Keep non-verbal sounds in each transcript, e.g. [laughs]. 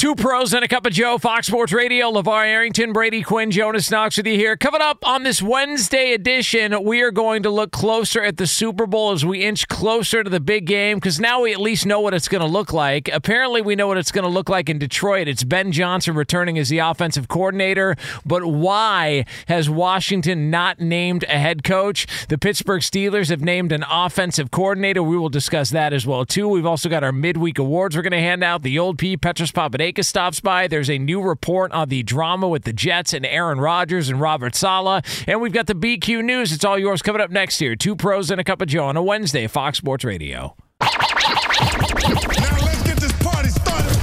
Two pros and a cup of Joe, Fox Sports Radio, LeVar Arrington, Brady Quinn, Jonas Knox with you here. Coming up on this Wednesday edition, we are going to look closer at the Super Bowl as we inch closer to the big game because now we at least know what it's going to look like. Apparently, we know what it's going to look like in Detroit. It's Ben Johnson returning as the offensive coordinator, but why has Washington not named a head coach? The Pittsburgh Steelers have named an offensive coordinator. We will discuss that as well, too. We've also got our midweek awards we're going to hand out. The old P, Petros Papadakis stops by. There's a new report on the drama with the Jets and Aaron Rodgers and Robert Saleh. And we've got the BQ News. It's all yours coming up next year. Two pros and a cup of Joe on a Wednesday, Fox Sports Radio.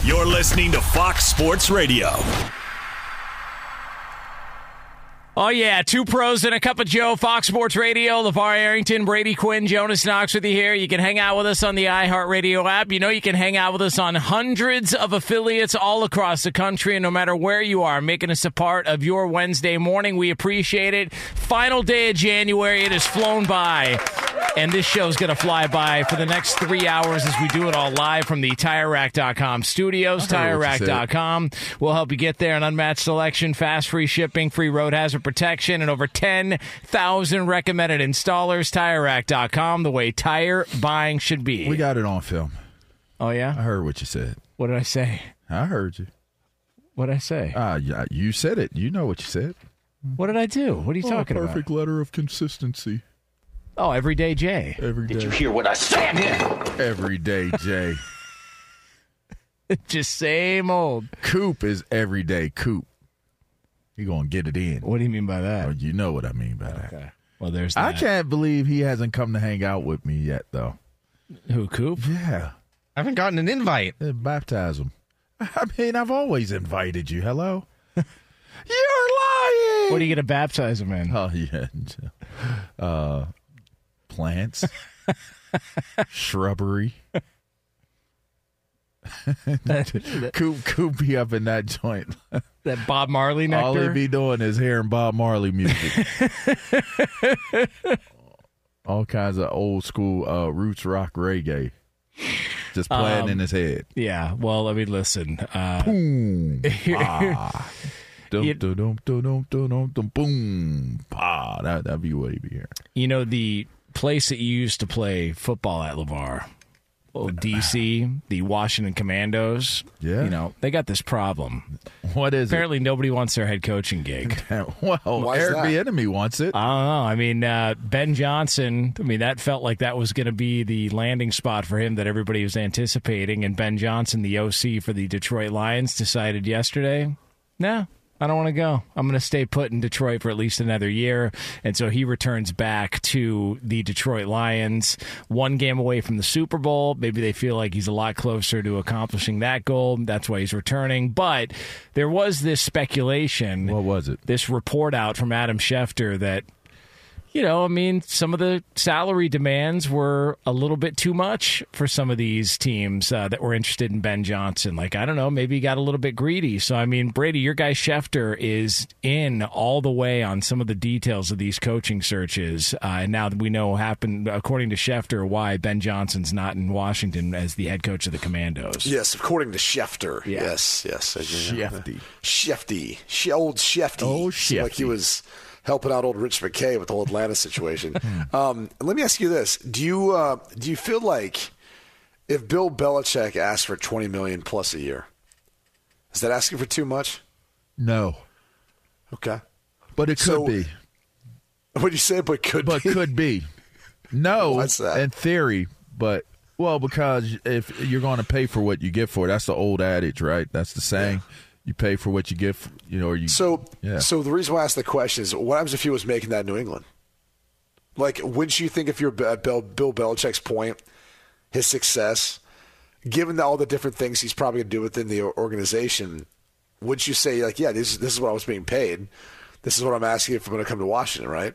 You're listening to Fox Sports Radio. Oh, yeah. Two pros and a cup of Joe, Fox Sports Radio, LeVar Arrington, Brady Quinn, Jonas Knox with you here. You can hang out with us on the iHeartRadio app. You know, you can hang out with us on hundreds of affiliates all across the country. And no matter where you are, making us a part of your Wednesday morning, we appreciate it. Final day of January. It has flown by. And this show is going to fly by for the next three hours as we do it all live from the TireRack.com studios. I heard what you said. TireRack.com will help you get there. An unmatched selection, fast free shipping, free road hazard protection, and over 10,000 recommended installers. TireRack.com, the way tire buying should be. We got it on film. oh, yeah? I heard what you said. What did I say? I heard you. What did I say? Ah, yeah, you said it. You know what you said. what did I do? What are you talking Oh, perfect letter of consistency. Oh, Everyday Jay. Every day. Did you hear what I said? Every day, Jay. [laughs] Just same old. Coop is every day. Coop. You gonna get it in? What do you mean by Oh, that? you know what I mean by that. Okay. Well, there's I can't believe he hasn't come to hang out with me yet, though. Who, Coop? Yeah, I haven't gotten an invite. Eh, baptize him. I mean, I've always invited you. Hello. [laughs] You're lying. What are you going to baptize him in? Oh yeah. [laughs] Uh, plants, [laughs] shrubbery. [laughs] Coop, Coop be up in that joint. [laughs] That Bob Marley All he be doing is hearing Bob Marley music. [laughs] All kinds of old school uh, roots rock reggae, just playing Um, in his head. yeah. Well, I mean, listen. Uh, Boom. Ah. Dum, dum, dum, dum, dum, dum, dum, boom. Pa. That, that'd be what he'd be hearing. you know, the place that you used to play football at, LeVar, well, DC, the Washington Commanders, Yeah. you know, they got this problem. What is Apparently, nobody wants their head coaching gig. [laughs] Well, Why Eric Bieniemy wants it. I don't know. I mean, uh, Ben Johnson, I mean, that felt like that was going to be the landing spot for him that everybody was anticipating. And Ben Johnson, the OC for the Detroit Lions, decided yesterday, nah, I don't want to go. I'm going to stay put in Detroit for at least another year. And so he returns back to the Detroit Lions, one game away from the Super Bowl. Maybe they feel like he's a lot closer to accomplishing that goal. That's why he's returning. But there was this speculation What was it? this report out from Adam Schefter that you know, I mean, some of the salary demands were a little bit too much for some of these teams uh, that were interested in Ben Johnson. Like, I don't know, maybe he got a little bit greedy. So, I mean, Brady, your guy Schefter is in all the way on some of the details of these coaching searches. Uh, and now that we know happened, according to Schefter, why Ben Johnson's not in Washington as the head coach of the Commanders. Yes, according to Schefter. Yeah. Yes, yes. Shefty. Shefty. She, old Shefty. Old Seemed Like he was helping out old Rich McKay with the whole Atlanta situation. [laughs] um, let me ask you this: Do you uh, do you feel like if Bill Belichick asked for twenty million plus a year, is that asking for too much? No, Okay. but it could So- be. What do you say? But could But be? could be. No, [laughs] in theory, but well, because if you're going to pay for what you get for it, that's the old adage, right? That's the saying. You pay for what you get, for, you know, or you. So, Yeah. so the reason why I asked the question is, what happens if he was making that in New England? Like, wouldn't you think if you're Bill, Bill Bill Belichick's point, his success, given all the different things he's probably going to do within the organization, wouldn't you say like, yeah, this this is what I was being paid, this is what I'm asking if I'm going to come to Washington, right?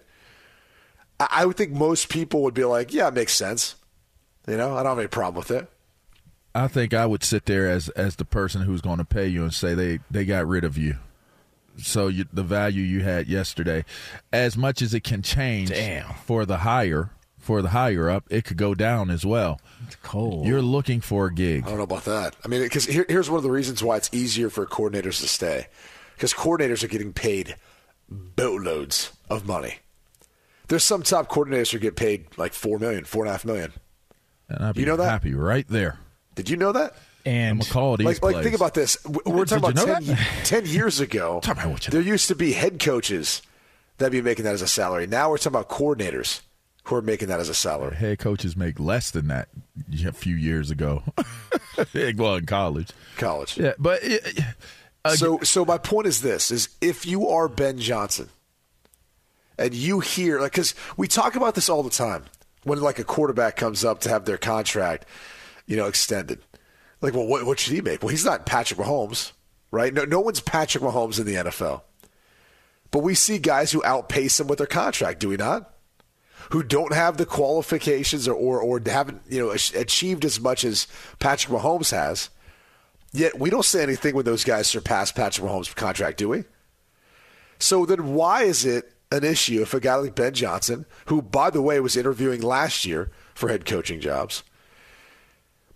I, I would think most people would be like, yeah, it makes sense. You know, I don't have any problem with it. I think I would sit there as as the person who's going to pay you and say they they got rid of you. So you, the value you had yesterday, as much as it can change Damn. for the higher for the higher up, it could go down as well. It's cold. You're looking for a gig. I don't know about that. I mean, because here, here's one of the reasons why it's easier for coordinators to stay, because coordinators are getting paid boatloads of money. There's some top coordinators who get paid like four million, four and a half million. And I'd be You know that? happy right there. Did you know that? and I'm gonna call these Like, like think about this. We're Did talking you about know 10, that? [laughs] 10 years ago. About there used to be head coaches that'd be making that as a salary. Now we're talking about coordinators who are making that as a salary. head coaches make less than that a few years ago. [laughs] well, in college. College. Yeah, but it, uh, so so my point is this is if you are Ben Johnson and you hear like cuz we talk about this all the time when like a quarterback comes up to have their contract you know extended. Like well what, what should he make? Well he's not Patrick Mahomes right? No no one's Patrick Mahomes in the NFL but we see guys who outpace him with their contract do we not? Who don't have the qualifications or or, or haven't you know achieved as much as Patrick Mahomes has. Yet we don't say anything when those guys surpass Patrick Mahomes' contract, do we? So then why is it an issue if a guy like Ben Johnson, who, by the way, was interviewing last year for head coaching jobs,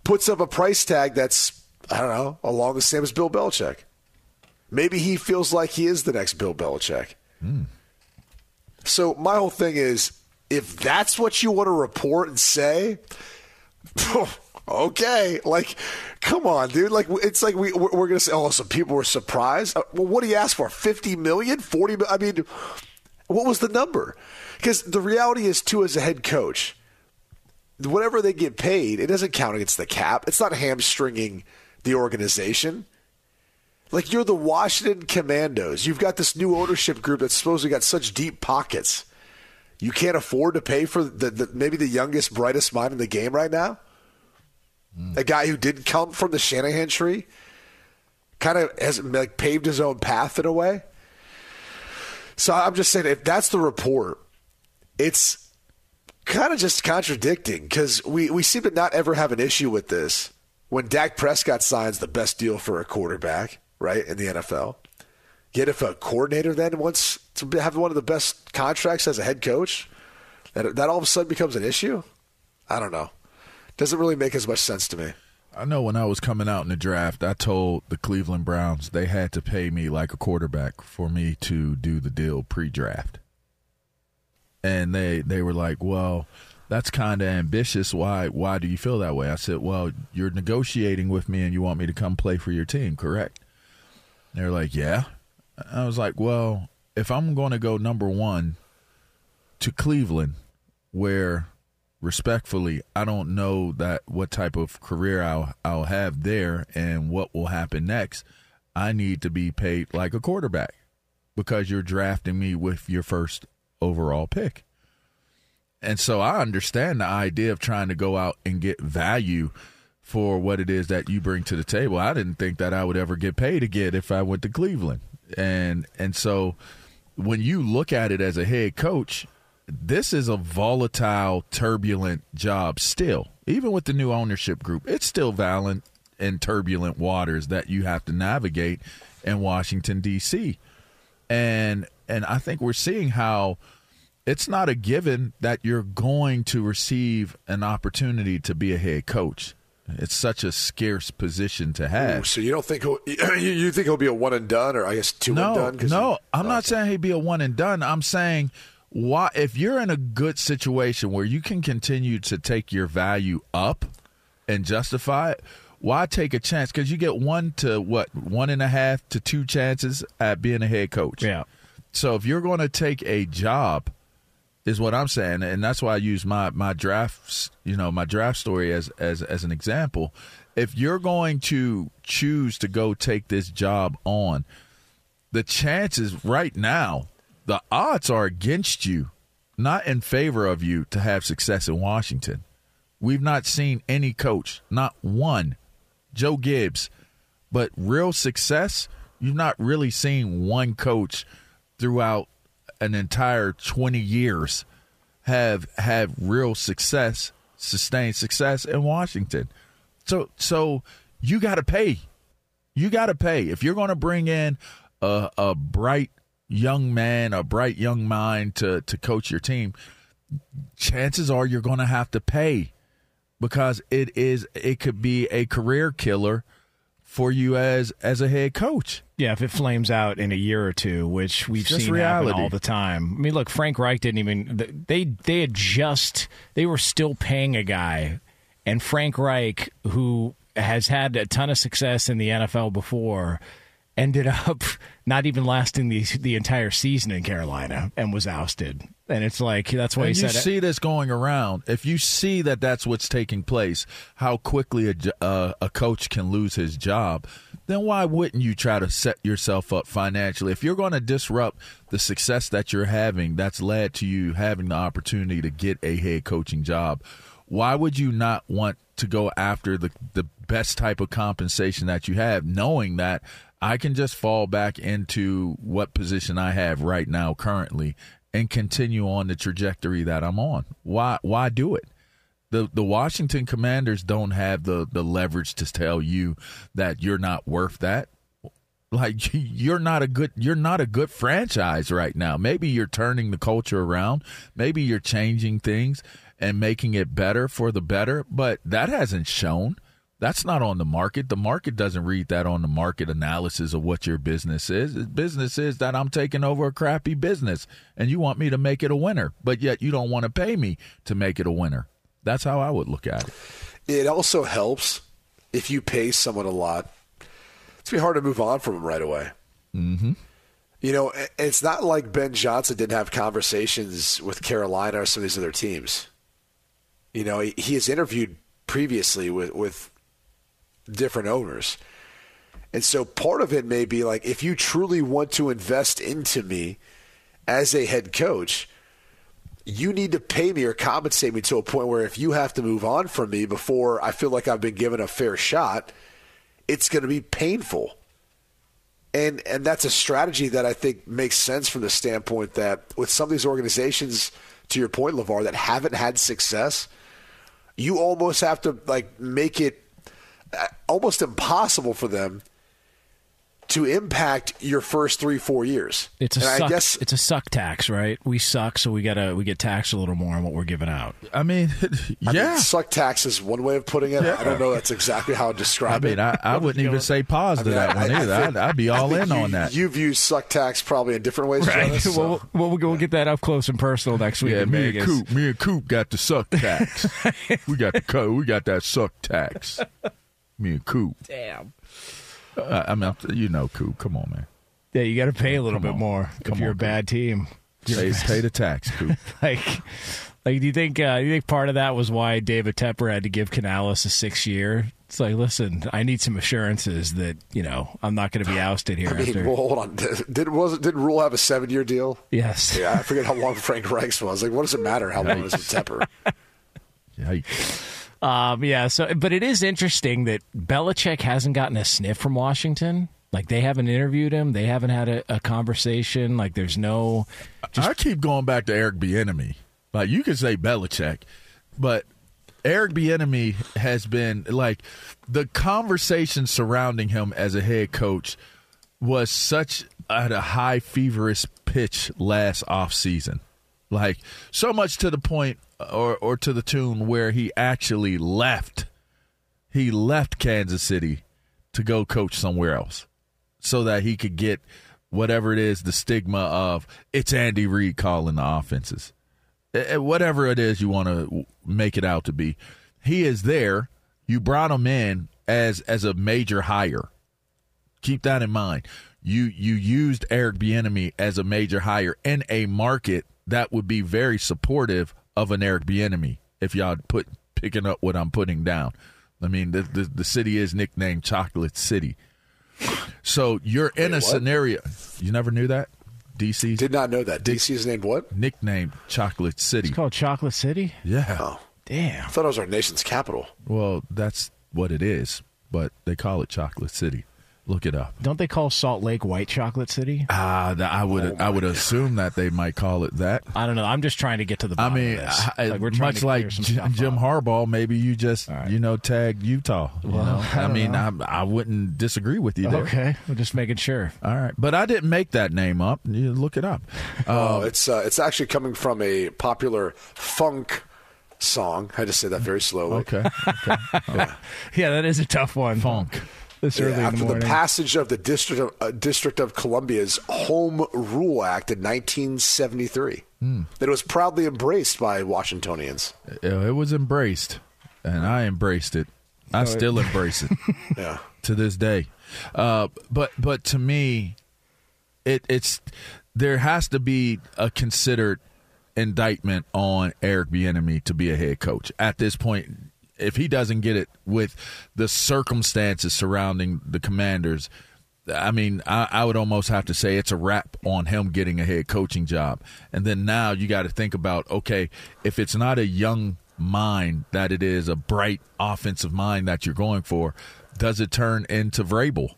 puts up a price tag that's, I don't know, along the same as Bill Belichick? Maybe he feels like he is the next Bill Belichick. So my whole thing is if that's what you want to report and say, [laughs] okay, like, come on, dude. Like, it's like we we're, we're gonna say, oh, some people were surprised. Uh, Well, what do you ask for? Fifty million, forty? I mean, what was the number? Because the reality is, too, as a head coach, whatever they get paid, it doesn't count against the cap. It's not hamstringing the organization. Like you're the Washington Commanders. You've got this new ownership group that's supposedly got such deep pockets. You can't afford to pay for the, the maybe the youngest, brightest mind in the game right now. A guy who didn't come from the Shanahan tree, kind of has like paved his own path in a way. So I'm just saying, if that's the report, it's kind of just contradicting because we, we seem to not ever have an issue with this. When Dak Prescott signs the best deal for a quarterback, right, in the NFL, yet if a coordinator then wants to have one of the best contracts as a head coach, that, that all of a sudden becomes an issue? I don't know. Doesn't really make as much sense to me. I know when I was coming out in the draft, I told the Cleveland Browns they had to pay me like a quarterback for me to do the deal pre-draft. And they they were like, "Well, that's kind of ambitious. Why why do you feel that way?" I said, "Well, you're negotiating with me and you want me to come play for your team, correct?" They're like, "Yeah." I was like, "Well, if I'm going to go number 1 to Cleveland where respectfully, I don't know that what type of career I'll I'll have there and what will happen next. I need to be paid like a quarterback because you're drafting me with your first overall pick. And so I understand the idea of trying to go out and get value for what it is that you bring to the table. I didn't think that I would ever get paid again if I went to Cleveland. And and so when you look at it as a head coach, this is a volatile, turbulent job still. Even with the new ownership group, it's still violent and turbulent waters that you have to navigate in Washington D.C. And and I think we're seeing how it's not a given that you're going to receive an opportunity to be a head coach. It's such a scarce position to have. Ooh, so you don't think he'll, [clears throat] you, you think he'll be a one and done, or I guess two no, and done? 'Cause No, you- I'm not okay. saying he'd be a one and done. I'm saying why if you're in a good situation where you can continue to take your value up and justify it, why take a chance? Because you get one to what one and a half to two chances at being a head coach. Yeah. So if you're going to take a job, is what I'm saying, and that's why I use my my drafts, you know, my draft story as as as an example. If you're going to choose to go take this job on, the chances right now, the odds are against you, not in favor of you to have success in Washington. We've not seen any coach, not one, Joe Gibbs, but real success. You've not really seen one coach throughout an entire 20 years have have real success, sustained success in Washington. So so you got to pay. You got to pay if you're going to bring in a, a bright young man, a bright young mind to to coach your team. Chances are you're going to have to pay because it is it could be a career killer for you as as a head coach. Yeah, if it flames out in a year or two, which we've seen reality. happen all the time. I mean, look, Frank Reich didn't even they they had just they were still paying a guy, and Frank Reich, who has had a ton of success in the NFL before, ended up [laughs] not even lasting the the entire season in Carolina and was ousted. And it's like that's why and he you said see this going around. If you see that that's what's taking place, how quickly a, uh, a coach can lose his job, then why wouldn't you try to set yourself up financially? If you're going to disrupt the success that you're having, that's led to you having the opportunity to get a head coaching job. Why would you not want to go after the the best type of compensation that you have, knowing that I can just fall back into what position I have right now currently and continue on the trajectory that I'm on. Why why do it? The the Washington Commanders don't have the the leverage to tell you that you're not worth that. Like [laughs] you're not a good you're not a good franchise right now. Maybe you're turning the culture around. Maybe you're changing things and making it better for the better, but that hasn't shown. That's not on the market. The market doesn't read that on the market analysis of what your business is. Business is that I'm taking over a crappy business and you want me to make it a winner, but yet you don't want to pay me to make it a winner. That's how I would look at it. It also helps if you pay someone a lot. It's be hard to move on from them right away. Mm-hmm. You know, it's not like Ben Johnson didn't have conversations with Carolina or some of these other teams. You know, he, he has interviewed previously with, with different owners. And so part of it may be like if you truly want to invest into me as a head coach, you need to pay me or compensate me to a point where if you have to move on from me before I feel like I've been given a fair shot, it's going to be painful. And and that's a strategy that I think makes sense from the standpoint that with some of these organizations, to your point, Levar, that haven't had success, you almost have to like make it almost impossible for them to impact your first three four years. it's a and suck, I guess it's a suck tax, right? We suck, so we gotta we get taxed a little more on what we're giving out. I mean, [laughs] I yeah. mean, suck tax is one way of putting it. I don't know that's exactly how to I describe mean, it. I, mean I wouldn't even say pause to I mean, that I- one I either. think- I'd, I'd be all in you, on that. You've used suck tax probably in different ways, Jonas. [laughs] so- we'll, we'll, we'll get that up close and personal next week yeah, in me Vegas. and Coop, me and Coop got the suck tax. [laughs] we got the co- we got that suck tax. Me and Coop. Damn. Uh, I mean, you know, Coop. Come on, man. Yeah, you got to pay a little Come bit on. more if you're on, a bad team. Pay, pay the tax, [laughs] Coop. Like, like, do you think? Uh, you think part of that was why David Tepper had to give Canales a six year? It's like, listen, I need some assurances that you know I'm not going to be [laughs] ousted here I mean, after. well, hold on. Did was did Rhule have a seven year deal? yes. Yeah, I forget how long Frank Reich's was. Like, what does it matter how long it was with Tepper? [laughs] Yikes. Um, yeah. So, but it is interesting that Belichick hasn't gotten a sniff from Washington. Like they haven't interviewed him. They haven't had a, a conversation. Like there's no. I keep going back to Eric Bieniemy. Like you could say Belichick, but Eric Bieniemy has been like the conversation surrounding him as a head coach was such at a high feverish pitch last off season. Like so much to the point or or to the tune where he actually left he left Kansas City to go coach somewhere else so that he could get whatever it is the stigma of it's Andy Reid calling the offenses. Whatever it is you want to make it out to be. He is there. You brought him in as as a major hire. Keep that in mind. You you used Eric Bieniemy as a major hire in a market that would be very supportive of an Eric Bieniemy if y'all put picking up what I'm putting down. I mean, the the, the city is nicknamed Chocolate City. So you're in a what? scenario. You never knew that? DC Did not know that. DC is named what? nicknamed Chocolate City. It's called Chocolate City. Yeah. Oh, Damn. I thought it was our nation's capital. Well, that's what it is, but they call it Chocolate City. Look it up. Don't they call Salt Lake White Chocolate City? Ah, th- I would Oh I would assume that they might call it that. I don't know. I'm just trying to get to the I bottom mean, of this. I- Like, we're much like clear J- Jim. Harbaugh, maybe you just right. you know tagged Utah. You Well, know, I I, mean, know. I, I wouldn't disagree with you there. Okay, we're just making sure. All right, but I didn't make that name up. You look it up. [laughs] Oh, it's uh, it's actually coming from a popular funk song. I had to say that very slowly. Okay, okay. [laughs] Yeah, that is a tough one. Funk. This Yeah, early in the after the, passage of the District of, uh, District of Columbia's Home Rule Act in 1973, Hmm. that was proudly embraced by Washingtonians. It was embraced, and I embraced it. I still embrace it. [laughs] Yeah. to this day. Uh, but but to me, it it's there has to be a considered indictment on Eric Bieniemy to be a head coach at this point. If he doesn't get it with the circumstances surrounding the Commanders, I mean, I, I would almost have to say it's a wrap on him getting a head coaching job. And then now you got to think about okay, if it's not a young mind that it is a bright offensive mind that you're going for, does it turn into Vrabel?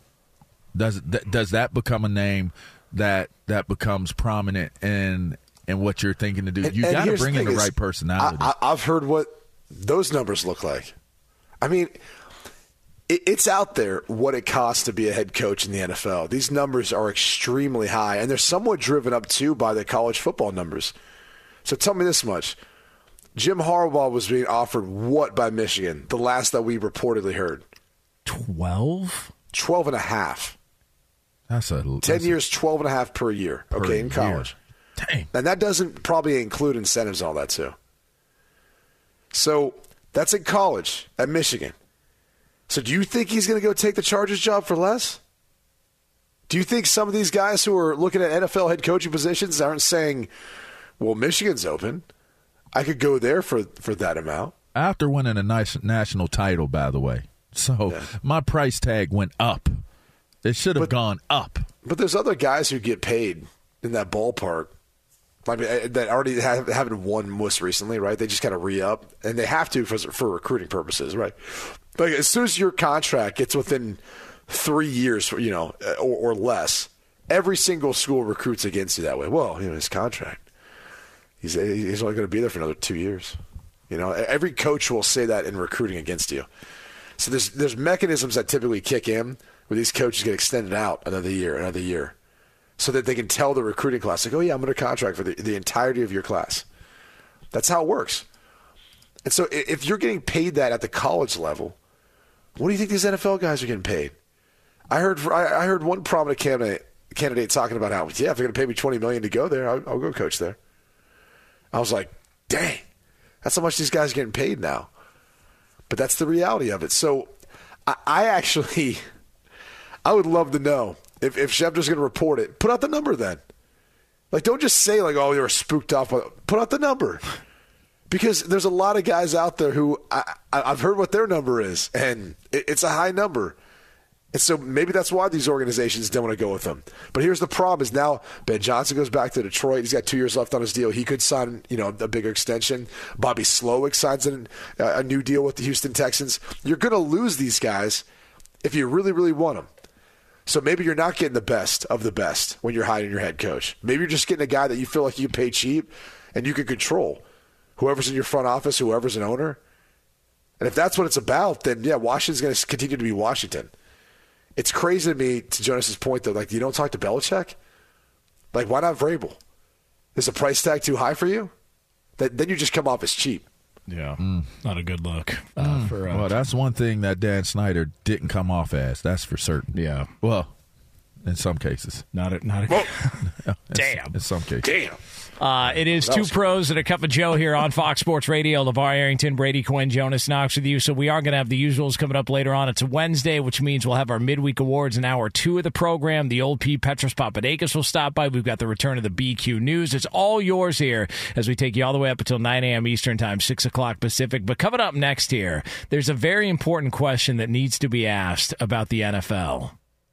Does th- does that become a name that that becomes prominent in in what you're thinking to do? You got to bring in the is, right personality. I, I, I've heard what those numbers look like. I mean, it, it's out there what it costs to be a head coach in the NFL. These numbers are extremely high, and they're somewhat driven up too by the college football numbers. So tell me this much. Jim Harbaugh was being offered what by Michigan? The last that we reportedly heard. Twelve. 12 and a half. that's a 10 that's a- years, 12 and a half per year. per Okay, in year. college. Dang. And that doesn't probably include incentives and all that too. So that's in college at Michigan. So do you think he's going to go take the Chargers job for less? Do you think some of these guys who are looking at NFL head coaching positions aren't saying, "Well, Michigan's open. I could go there for for that amount." After winning a nice national title, by the way, so Yeah. my price tag went up. It should have But- gone up. But there's other guys who get paid in that ballpark. Eh, that already have, haven't won most recently, right? They just kind of re up, and they have to for, for recruiting purposes, right? Like as soon as your contract gets within three years, you know, eh, or, or less, every single school recruits against you that way. Well, you know, his contract, he's he's only going to be there for another two years. You know, every coach will say that in recruiting against you. So there's there's mechanisms that typically kick in where these coaches get extended out another year, another year, so that they can tell the recruiting class like, oh yeah, I'm under contract for the, the entirety of your class. That's how it works. And so if you're getting paid that at the college level, what do you think these NFL guys are getting paid? I heard I heard one prominent candidate candidate talking about how yeah, if they're going to pay me twenty million to go there, I'll, I'll go coach there. I was like, dang, that's how much these guys are getting paid now. But that's the reality of it. So I, I actually, [laughs] I would love to know if, if Schefter's going to report it, put out the number then. Like, don't just say, like, oh, you were spooked off. Put out the number. Because there's a lot of guys out there who I, I've heard what their number is, and it, it's a high number. And so maybe that's why these organizations don't want to go with him. But here's the problem: is now Ben Johnson goes back to Detroit. He's got two years left on his deal. He could sign, you know, a bigger extension. Bobby Slowik signs an, a new deal with the Houston Texans. You're going to lose these guys if you really, really want them. So maybe you're not getting the best of the best when you're hiring your head coach. Maybe you're just getting a guy that you feel like you can pay cheap and you can control. Whoever's in your front office, whoever's an owner. And if that's what it's about, then yeah, Washington's going to continue to be Washington. It's crazy to me, to Jonas's point, though, like, you don't talk to Belichick? Like, why not Vrabel? Is the price tag too high for you? That, then you just come off as cheap. Yeah, not a good look uh, for. Uh, Well, that's one thing that Dan Snyder didn't come off as. That's for certain. yeah, Well, in some cases. not a, not a. [laughs] In- Damn. In some cases. Damn. Uh, it is two pros and a cup of Joe here on Fox Sports Radio. LeVar Arrington, Brady Quinn, Jonas Knox with you. So we are going to have the usuals coming up later on. It's a Wednesday, which means we'll have our midweek awards in hour two of the program. The old P. Petros Papadakis will stop by. We've got the return of the BQ News. It's all yours here as we take you all the way up until 9 a.m. Eastern Time, 6 o'clock Pacific. But coming up next here, there's a very important question that needs to be asked about the NFL.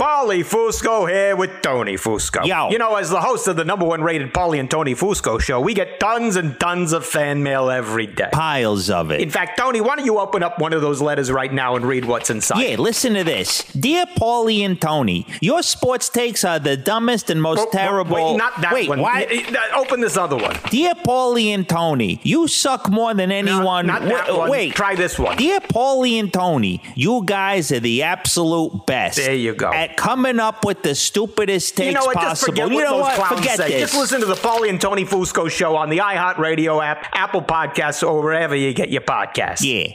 Paulie Fusco here with Tony Fusco. Yo. You know, as the host of the number one rated Paulie and Tony Fusco show, we get tons and tons of fan mail every day. Piles of it. In fact, Tony, why don't you open up one of those letters right now and read what's inside? Yeah, listen to this. Dear Paulie and Tony, your sports takes are the dumbest and most Oh, terrible. Wait, not that Wait, one. what? N- n- Open this other one. Dear Paulie and Tony, you suck more than anyone. not that Wa- one. Wait, Try this one. Dear Paulie and Tony, you guys are the absolute best. There you go. At coming up with the stupidest takes you know what? Just possible. forget you know those what? Forget say. this. Just listen to the Paulie and Tony Fusco show on the iHeartRadio app, Apple Podcasts, or wherever you get your podcasts. Yeah.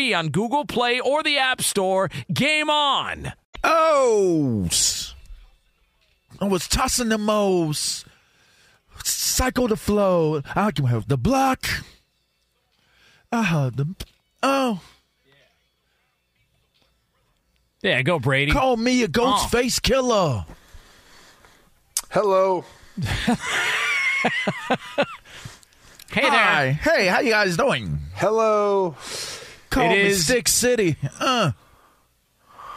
on Google Play or the App Store. Game on! Oh, I was tossing the most. Cycle the flow. I can have the block. I had the. Oh. Yeah, go Brady. Call me a ghost Oh. face killer. Hello. [laughs] Hey there. Hi. Hey, how you guys doing? Hello. Call It is- Stick City. Uh.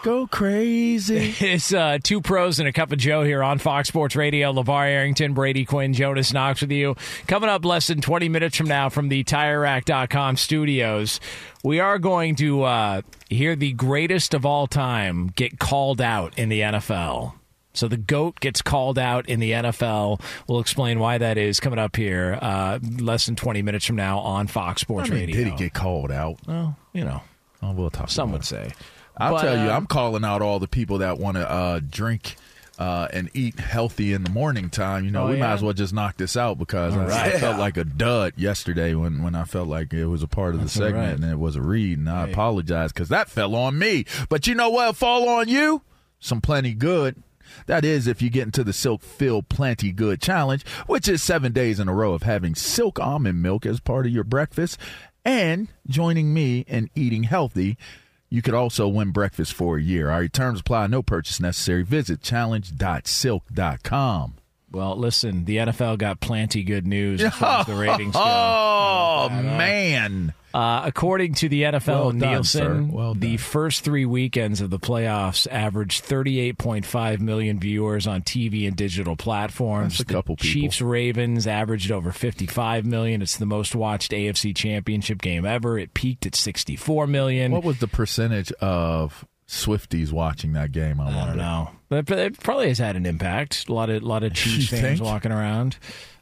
Go crazy. [laughs] It's uh, two pros and a cup of Joe here on Fox Sports Radio. LeVar Arrington, Brady Quinn, Jonas Knox with you. Coming up less than 20 minutes from now from the TireRack.com studios, we are going to uh, hear the greatest of all time get called out in the NFL. So the GOAT gets called out in the NFL. We'll explain why that is coming up here uh, less than 20 minutes from now on Fox Sports I mean, Radio. did he get called out? Well, you know, Oh, we'll talk. some would it. say. I'll But, tell you, uh, I'm calling out all the people that want to uh, drink uh, and eat healthy in the morning time. You know, Oh, we yeah? might as well just knock this out because I, I felt like a dud yesterday when, when I felt like it was a part of the segment right. and it was a read, and I apologize because that fell on me. But you know what? Fall on you? Some plenty good. That is, if you get into the Silk Fill Plenty Good Challenge, which is seven days in a row of having silk almond milk as part of your breakfast and joining me in eating healthy. You could also win breakfast for a year. Our terms apply, no purchase necessary. Visit challenge.silk.com. Well, listen, the NFL got plenty good news as far as the [laughs] ratings go. Oh, man. Uh, according to the NFL Well done, Nielsen. Well the first three weekends of the playoffs averaged 38.5 million viewers on TV and digital platforms. That's a couple people. Chiefs Ravens averaged over 55 million. It's the most watched AFC Championship game ever. It peaked at 64 million. What was the percentage of Swifties watching that game? I, I wonder. don't know. But but it probably has had an impact. A lot of lot of [laughs] Chiefs You fans think? walking around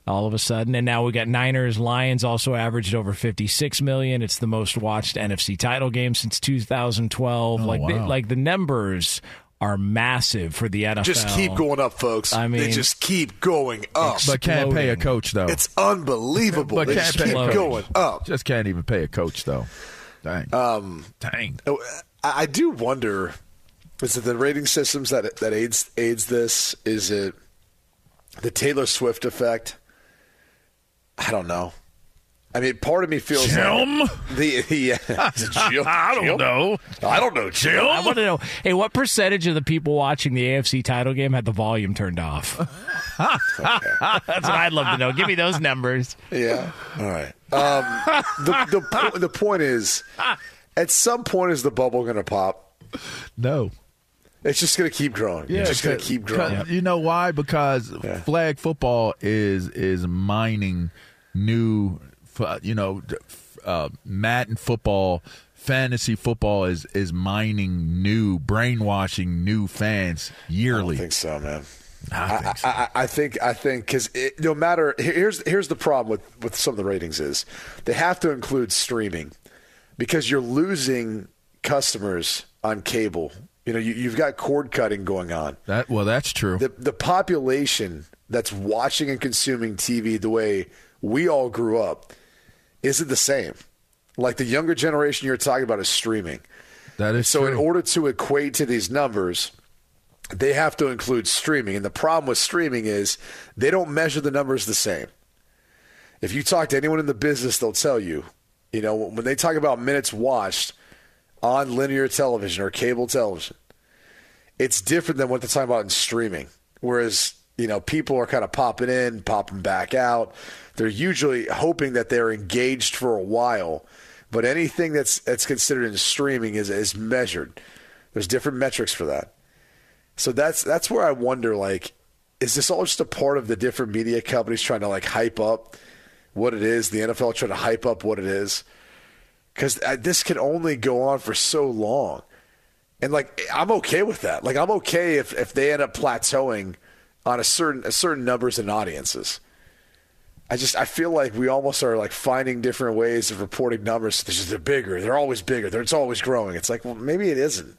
all of a sudden. And now we got Niners Lions also averaged over 56 million. It's the most watched NFC title game since 2012. Oh, like the, like the numbers are massive for the NFL. Just keep going up, folks. I mean- they just keep going up. But can't pay a coach, though. it's unbelievable. But they can't just pay keep a coach. going up. Just can't even pay a coach, though. Dang. Um, Dang. I, I do wonder: is it the rating systems that that aids aids this? Is it the Taylor Swift effect? I don't know. I mean, part of me feels Jim? like the yeah. Is [laughs] Jim? I don't Jim? know. I don't know, Jim. I want to know, hey, what percentage of the people watching the AFC title game had the volume turned off? [laughs] That's what I'd love to know. Give me those numbers. Yeah. All right. Um, the the the point is, at some point, is the bubble going to pop? No. It's just going to keep growing. Yeah, it's just going to keep growing. You know why? Because Yeah. flag football is is mining new, you know, uh, Madden football, fantasy football is is mining new, brainwashing new fans I yearly. don't think so, man. I think so. I, I, I think I think because no matter here's here's the problem with with some of the ratings is they have to include streaming because you're losing customers on cable. You know, you, you've got cord cutting going on. that well, that's true. The the population that's watching and consuming TV the way we all grew up isn't the same. Like the younger generation you're talking about is streaming. that is So true. in order to equate to these numbers, they have to include streaming. And the problem with streaming is they don't measure the numbers the same. If you talk to anyone in the business, they'll tell you, you know, when they talk about minutes watched on linear television or cable television, it's different than what they're talking about in streaming. Whereas, you know, people are kind of popping in, popping back out. They're usually hoping that they're engaged for a while. But anything that's that's considered in streaming is is measured. There's different metrics for that. So that's that's where I wonder like is this all just a part of the different media companies trying to like hype up what it is, the NFL trying to hype up what it is? Cuz uh, this can only go on for so long. And like I'm okay with that. Like I'm okay if if they end up plateauing on a certain a certain numbers and audiences. I just I feel like we almost are like finding different ways of reporting numbers. They're, just, they're bigger. They're always bigger. They're, it's always growing. It's like well maybe it isn't.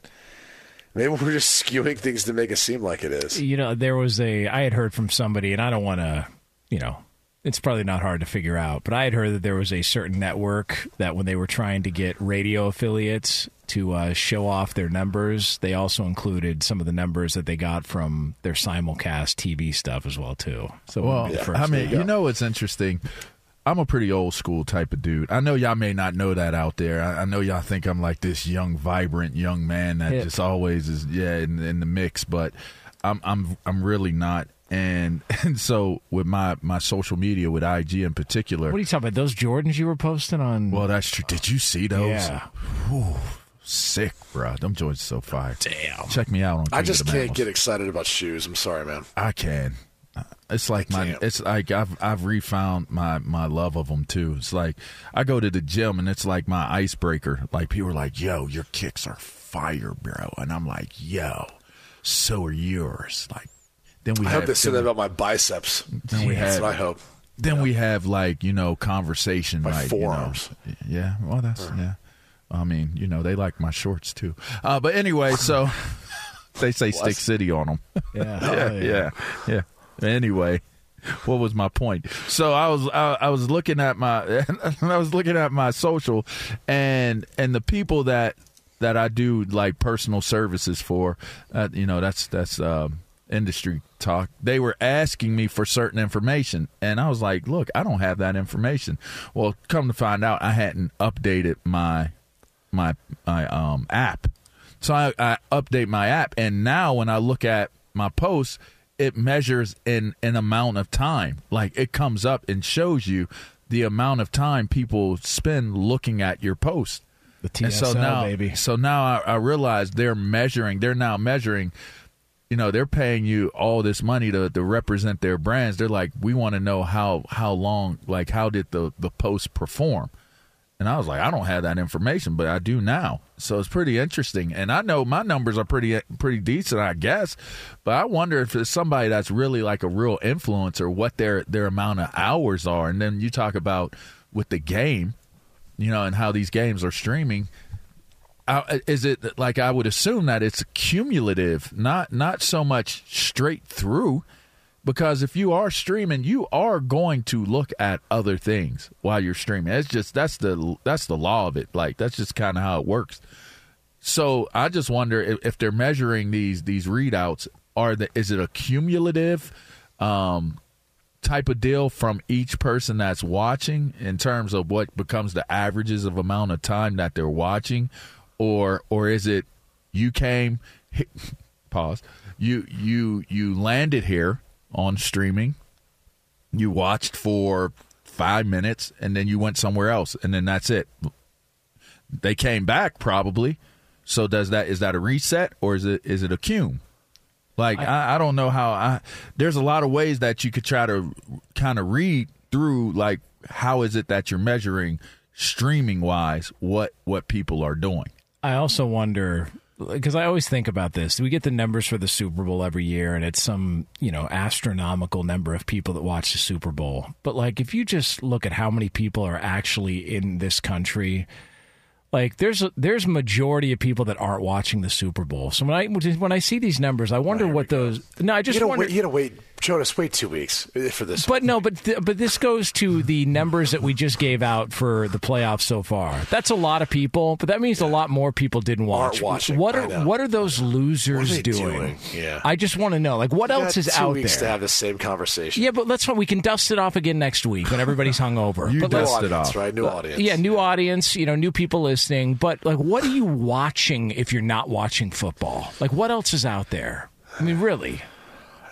Maybe we're just [laughs] skewing things to make it seem like it is. You know, there was a I had heard from somebody, and I don't want to, you know, it's probably not hard to figure out, but I had heard that there was a certain network that when they were trying to get radio affiliates to uh, show off their numbers, they also included some of the numbers that they got from their simulcast TV stuff as well too. So Well, would be the first I mean, you know what's interesting? I'm a pretty old school type of dude. I know y'all may not know that out there. I, I know y'all think I'm like this young, vibrant young man that Hip. just always is yeah in, in the mix, but I'm I'm I'm really not. And [laughs] and so with my my social media with IG in particular, What are you talking about? Those Jordans you were posting on? well, that's true. Did you see those? Yeah. Whew, sick, bro. Them joints so fire. Damn. Check me out on. I just of the can't Mammals. get excited about shoes. I'm sorry, man. I can. Uh, it's like my. can't. It's like I've I've refound my my love of them too. It's like I go to the gym and it's like my icebreaker. Like people are like, "Yo, your kicks are fire, bro," and I'm like, "Yo, so are yours." Like then we I have hope they say that about my biceps. then we That's have what I hope. then we have like you know conversation My like forearms. You know, yeah, well that's yeah. I mean, you know, they like my shorts too. Uh, but anyway, so [laughs] they say Stick City on them. [laughs] Yeah. yeah, Oh, yeah, yeah. Anyway, what was my point? So I was I, I was looking at my [laughs] I was looking at my social, and and the people that that I do like personal services for, uh, you know, that's that's um, industry talk. They were asking me for certain information, and I was like, look, I don't have that information. Well, come to find out, I hadn't updated my my my um app. So I, I update my app, and now when I look at my posts, it measures in an amount of time. Like it comes up and shows you the amount of time people spend looking at your post. The And so TSL, now, baby. so now I, I realize they're measuring. They're now measuring. You know, they're paying you all this money to, to represent their brands. They're like, we want to know how how long, like, how did the the post perform? And I was like, I don't have that information, but I do now. So it's pretty interesting. And I know my numbers are pretty pretty decent, I guess. But I wonder if it's somebody that's really like a real influencer, what their their amount of hours are. And then you talk about with the game, you know, and how these games are streaming. Is it like I would assume that it's cumulative, not not so much straight through? Because if you are streaming, you are going to look at other things while you're streaming. It's just that's the that's the law of it. Like that's just kind of how it works. So I just wonder if, if they're measuring these these readouts. Are the is it a cumulative um, type of deal from each person that's watching in terms of what becomes the averages of amount of time that they're watching, or or is it you came [laughs] pause you you you landed here on streaming, you watched for five minutes, and then you went somewhere else, and then that's it. They came back probably. So does that is that a reset or is it is it a cum? Like I, I don't know how I. There's a lot of ways that you could try to kind of read through. Like how is it that you're measuring streaming wise what what people are doing? I also wonder because I always think about this. We get the numbers for the Super Bowl every year, and it's some you know astronomical number of people that watch the Super Bowl. But like, if you just look at how many people are actually in this country, like there's a, there's majority of people that aren't watching the Super Bowl. So when I when I see these numbers, I wonder what those. No, I just you gotta wonder. wait, you gotta wait, Jonas. Wait two weeks uh, for this. But no, but th- but this goes to the numbers that we just gave out for the playoffs so far. That's a lot of people, but that means a lot more people didn't watch. Aren't watching, What are what are those losers are doing? doing? Yeah. I just want to know, like, what You else got is two out weeks to have the same conversation. Yeah, but let's we can dust it off again next week when everybody's [laughs] hungover. You but New let's, dust it off. right? New audience. yeah, new audience, you know, new people listening. But like, what are you watching if you're not watching football? Like, what else is out there? I mean, really.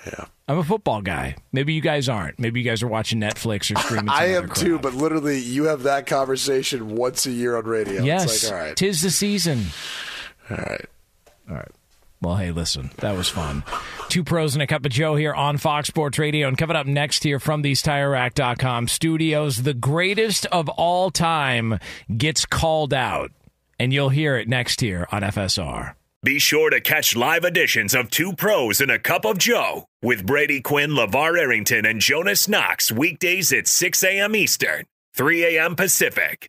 Yeah. I'm a football guy. Maybe you guys aren't. Maybe you guys are watching Netflix or streaming. [laughs] I am too, but literally, you have that conversation once a year on radio. yes, It's like, all right, tis the season. all right. All right. Well, hey, listen, that was fun. Two pros and a cup of Joe here on Fox Sports Radio. And coming up next here from these TireRack.com studios, the greatest of all time gets called out. And you'll hear it next here on FSR. Be sure to catch live editions of Two Pros and a Cup of Joe with Brady Quinn, LaVar Arrington, and Jonas Knox weekdays at 6 a.m. Eastern, 3 a.m. Pacific.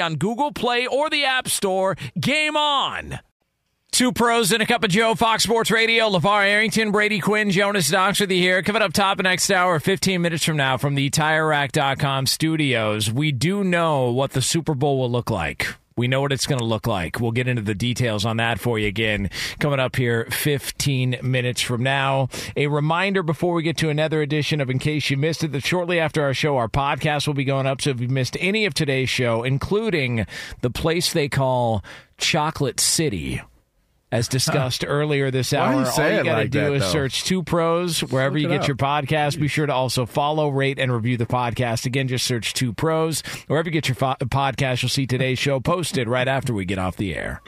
on Google Play or the App Store. Game on! Two pros and a cup of Joe, Fox Sports Radio, LaVar Arrington, Brady Quinn, Jonas Knox with you here. Coming up top next hour, 15 minutes from now, from the TireRack.com studios, we do know what the Super Bowl will look like. We know what it's going to look like. We'll get into the details on that for you again coming up here 15 minutes from now. A reminder before we get to another edition of In Case You Missed It that shortly after our show, our podcast will be going up. So if you missed any of today's show, including the place they call Chocolate City, as discussed earlier this Why hour. you All you got to like do that, is though? search Two Pros wherever you get up. your podcast. Be sure to also follow, rate, and review the podcast. Again, just search Two Pros wherever you get your fo- podcast. You'll see today's show posted right after we get off the air.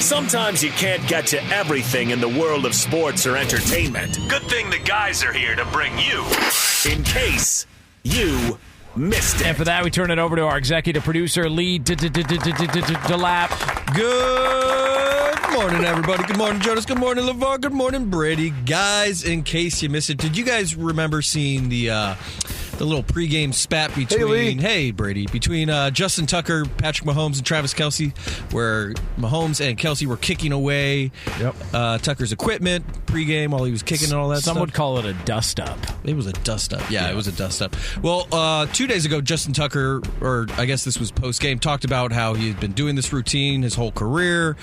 Sometimes you can't get to everything in the world of sports or entertainment. Good thing the guys are here to bring you in case you missed it. And for that, we turn it over to our executive producer, Lee Delap. Good morning, everybody. Good morning, Jonas. Good morning, LaVar. Good morning, Brady. Guys, in case you missed it, did you guys remember seeing the uh, the little pregame spat between Hey Brady between uh, Justin Tucker, Patrick Mahomes, and Travis Kelce, where Mahomes and Kelce were kicking away Yep. uh, Tucker's equipment pregame while he was kicking and all that Some stuff. would call it a dust up. It was a dust up. Yeah, it was a dust up. Well, uh, two days ago, Justin Tucker, or I guess this was post game, talked about how he had been doing this routine his whole career.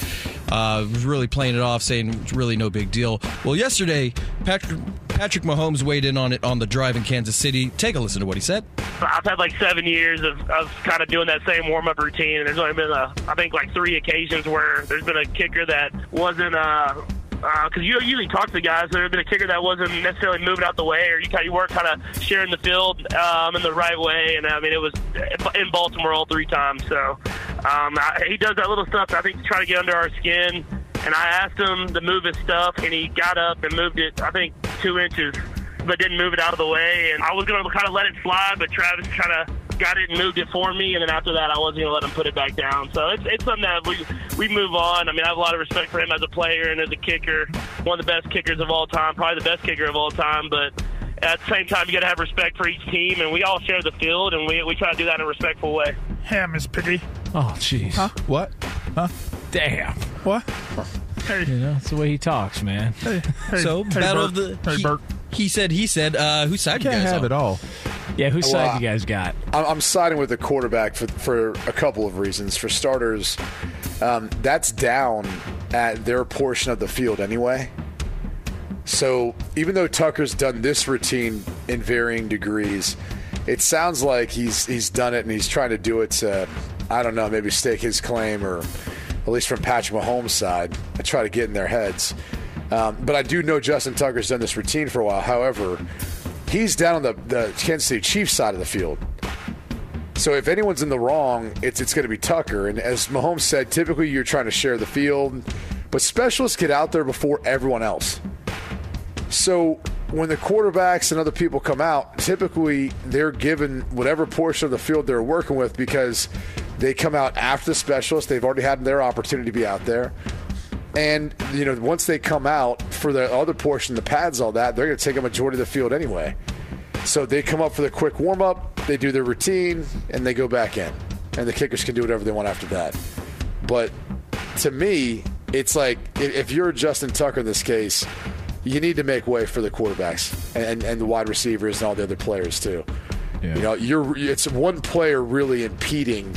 Uh, was really playing it off, saying it's really no big deal. Well, yesterday, Patrick Patrick Mahomes weighed in on it on the drive in Kansas City. Take a listen to what he said. I've had like seven years of, of kind of doing that same warm up routine, and there's only been a, I think like three occasions where there's been a kicker that wasn't. Uh, because you usually talk to the guys, there have been a kicker that wasn't necessarily moving out the way, or you you weren't kind of sharing the field um, in the right way. And I mean, it was in Baltimore all three times. So um, I, he does that little stuff. I think to try to get under our skin. And I asked him to move his stuff, and he got up and moved it. I think two inches but didn't move it out of the way. And I was going to kind of let it slide, but Travis kind of got it and moved it for me. And then after that, I wasn't going to let him put it back down. So it's, it's something that we, we move on. I mean, I have a lot of respect for him as a player and as a kicker. One of the best kickers of all time, probably the best kicker of all time. But at the same time, you got to have respect for each team. And we all share the field, and we, we try to do that in a respectful way. Yeah, is Piggy. Oh, jeez. Huh? What? Huh? Damn. What? Hey. You know, that's the way he talks, man. Hey, hey, [laughs] so hey, battle Bert. of the Hey, he, Bert. he said he said uh, whose side you Can't guys have on? it all. Yeah, whose Well, side you guys got? I'm I'm siding with the quarterback for, for a couple of reasons. For starters, um, that's down at their portion of the field anyway. So even though Tucker's done this routine in varying degrees, it sounds like he's he's done it and he's trying to do it to, I don't know, maybe stake his claim or at least from Patrick Mahomes' side, I try to get in their heads. Um, but I do know Justin Tucker's done this routine for a while. However, he's down on the, the Kansas City Chiefs side of the field. So if anyone's in the wrong, it's it's going to be Tucker. And as Mahomes said, typically you're trying to share the field, but specialists get out there before everyone else. So when the quarterbacks and other people come out, typically they're given whatever portion of the field they're working with because they come out after the specialist. They've already had their opportunity to be out there. And, you know, once they come out for the other portion, the pads, all that, they're going to take a majority of the field anyway. So they come up for the quick warm up, they do their routine, and they go back in. And the kickers can do whatever they want after that. But to me, it's like if if you're Justin Tucker in this case, you need to make way for the quarterbacks and, and the wide receivers and all the other players too. You know, you're it's one player really impeding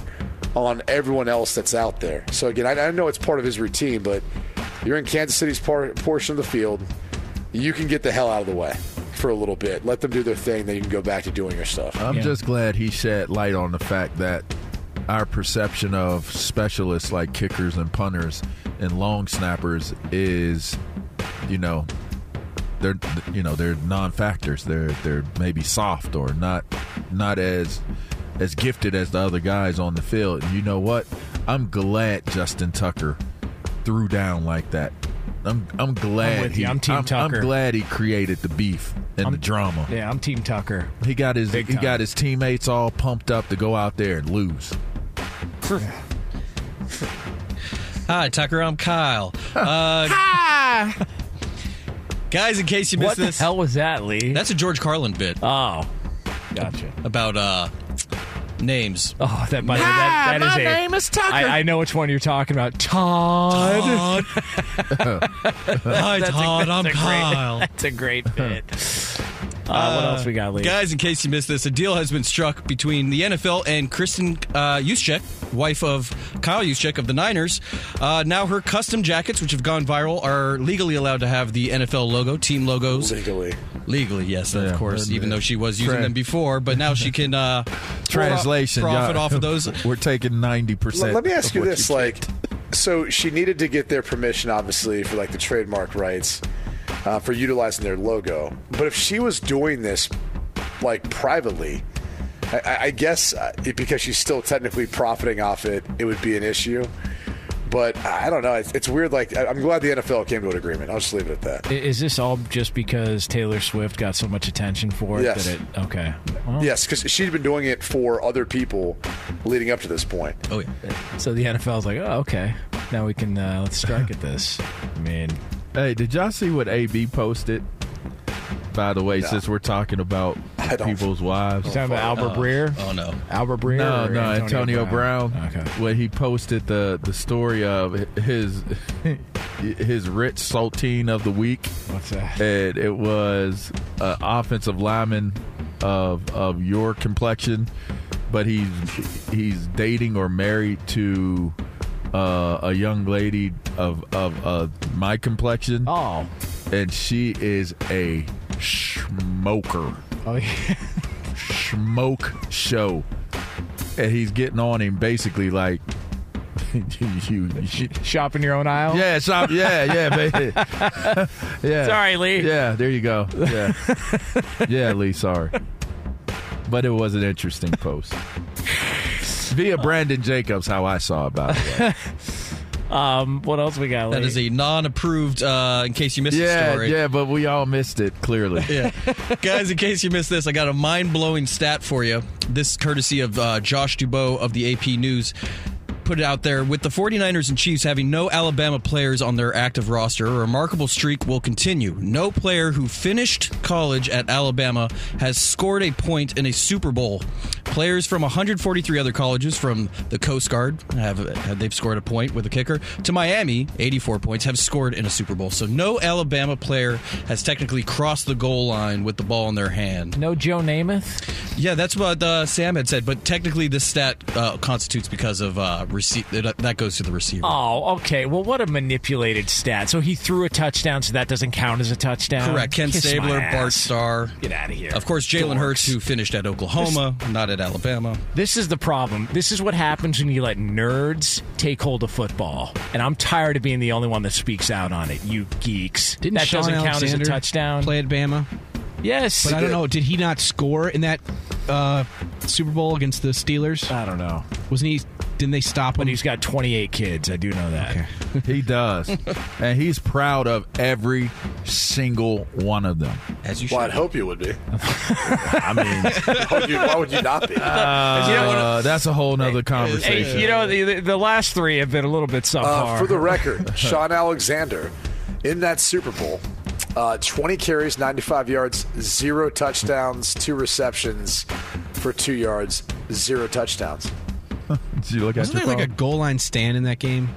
on everyone else that's out there. So again, I, I know it's part of his routine, but you're in Kansas City's part, portion of the field. You can get the hell out of the way for a little bit. Let them do their thing, then you can go back to doing your stuff. I'm just glad he shed light on the fact that our perception of specialists like kickers and punters and long snappers is, you know, they're you know they're non-factors. They're they're maybe soft or not not as as gifted as the other guys on the field. And you know what? I'm glad Justin Tucker threw down like that. I'm I'm glad I'm with you. he, I'm Team Tucker. I'm glad he created the beef and the drama. Yeah, I'm Team Tucker. He got his Big he time. got his teammates all pumped up to go out there and lose. Hi, Tucker. I'm Kyle. Uh, guys, in case you missed this. What the this, hell was that, Lee? that's a George Carlin bit Oh, gotcha. about uh, names. Oh, that might that, that is a. name is Tucker. I, I know which one you're talking about. Todd. [laughs] Hi, That's a- Todd. I'm that's a great- Kyle. That's a great bit. Uh, what else we got, Lee? Guys, in case you missed this, a deal has been struck between the NFL and Kristin uh, Juszczyk, wife of Kyle Juszczyk of the Niners. Uh, now her custom jackets, which have gone viral, are legally allowed to have the NFL logo, team logos. Legally. Legally, yes, Yeah, of course, even though she was using Fran- them before, but now she can uh, [laughs] Translation, profit y'all- off of those. [laughs] We're taking ninety Let, percent. let me ask you this: like, so she needed to get their permission, obviously, for like the trademark rights uh, for utilizing their logo. But if she was doing this like privately, I- I, I guess uh, it, because she's still technically profiting off it, it would be an issue. But I don't know. It's, it's weird. Like, I- I'm glad the NFL came to an agreement. I'll just leave it at that. I- Is this all just because Taylor Swift got so much attention for it Yes. that it? Okay. Well, Yes, because she'd been doing it for other people leading up to this point. Oh yeah. So the NFL's like, oh, okay. Now we can uh, let's strike at this. I mean, Hey, did y'all see what AB posted? By the way, No. since we're talking about people's wives, you talking about Albert Breer? Oh no. Albert Breer? no, no, Antonio, Brown. Okay. When he posted the the story of his [laughs] his rich saltine of the week, What's that? and it was an offensive lineman of of your complexion, but he's he's dating or married to uh, a young lady of of uh, my complexion, Oh. and she is a smoker, Oh yeah. smoke show, and he's getting on him basically like. [laughs] you, you, Shop in your own aisle. yeah, stop. Yeah, yeah, baby. [laughs] yeah. Sorry, Lee. Yeah, there you go. Yeah, [laughs] yeah, Lee. Sorry, but it was an interesting post [laughs] via Brandon Jacobs. How I saw about it. [laughs] Um, what else we got? That Lee? is a non-approved. Uh, in case you missed the Yeah, story. yeah, but we all missed it clearly. Yeah. [laughs] Guys, in case you missed this, I got a mind blowing stat for you. This courtesy of uh, Josh Dubow of the AP News. Put it out there. With the 49ers and Chiefs having no Alabama players on their active roster, a remarkable streak will continue. No player who finished college at Alabama has scored a point in a Super Bowl. Players from 143 other colleges, from the Coast Guard, have, they've scored a point with a kicker, to Miami, 84 points, have scored in a Super Bowl. So no Alabama player has technically crossed the goal line with the ball in their hand. No Joe Namath? Yeah, that's what uh, Sam had said. But technically, this stat uh, constitutes because of uh, receive. That goes to the receiver. Oh, okay. Well, what a manipulated stat. So he threw a touchdown, so that doesn't count as a touchdown. Correct. Ken Kiss Stabler, Bart ass. Starr. Get out of here. Of course, Jalen Hurts, who finished at Oklahoma, not at Alabama. This is the problem. This is what happens when you let nerds take hold of football. And I'm tired of being the only one that speaks out on it. You geeks. Didn't that Shaun doesn't count as a touchdown. Play at Bama. Yes, but I don't know. Did he not score in that uh, Super Bowl against the Steelers? I don't know. Wasn't he? Didn't they stop him? But he's got 28 kids. I do know that. [laughs] he does, and he's proud of every single one of them. As you Well, I'd hope you would be. [laughs] I mean, [laughs] why, would you, why would you not be? uh, that's a whole nother conversation. Hey, you know, the, the last three have been a little bit subpar. Uh, for the record, Shaun Alexander in that Super Bowl, uh, 20 carries, 95 yards, zero touchdowns, two receptions for two yards, zero touchdowns. [laughs] Did you look Wasn't there like a goal line stand in that game?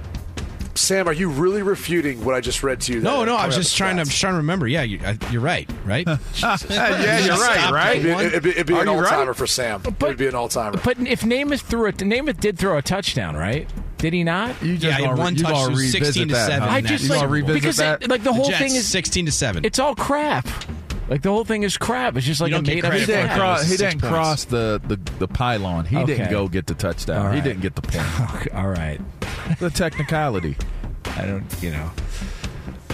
Sam, are you really refuting what I just read to you? No, no. I was just trying to, I'm just trying to remember. Yeah, you, I, you're right. Right? [laughs] yeah, you're right, right? It'd be, it'd be, it'd be Are an you all right? timer for Sam. it'd be an all timer. But if Namath threw it, Namath did throw a touchdown, right? Did he not? You just Yeah, he one you touch, gonna it was revisit 16 to that, 7 huh? I just you like gonna revisit because that? it, like the whole Jets, thing is 16 to seven. It's all crap. Like the whole thing is crap. It's just like a made up credit he didn't that. crap. cross. He didn't cross the, the, the pylon. He Okay. didn't go get the touchdown. All He didn't get the point. [laughs] all right. the technicality. I don't. You know.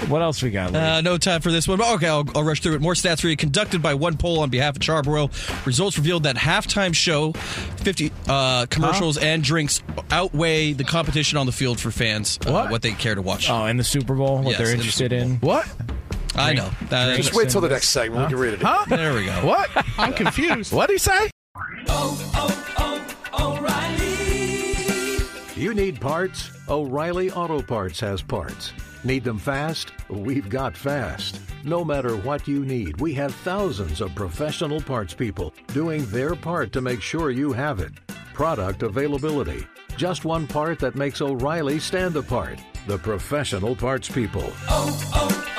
What else we got? Lee? Uh, no time for this one. But okay, I'll, I'll rush through it. More stats for you. Conducted by one poll on behalf of Charborough. Results revealed that halftime show, 50 uh, commercials and drinks outweigh the competition on the field for fans. Uh, What? what they care to watch. oh, and the Super Bowl, what Yes, they're in the interested in. What? I know. That- just wait till the next segment. We can read it. Huh? There we go. [laughs] What? I'm confused. What'd he say? Oh, oh, oh, O'Reilly. You need parts? O'Reilly Auto Parts has parts. Need them fast? We've got fast. No matter what you need, we have thousands of professional parts people doing their part to make sure you have it. Product availability. Just one part that makes O'Reilly stand apart. The professional parts people. Oh, oh, oh,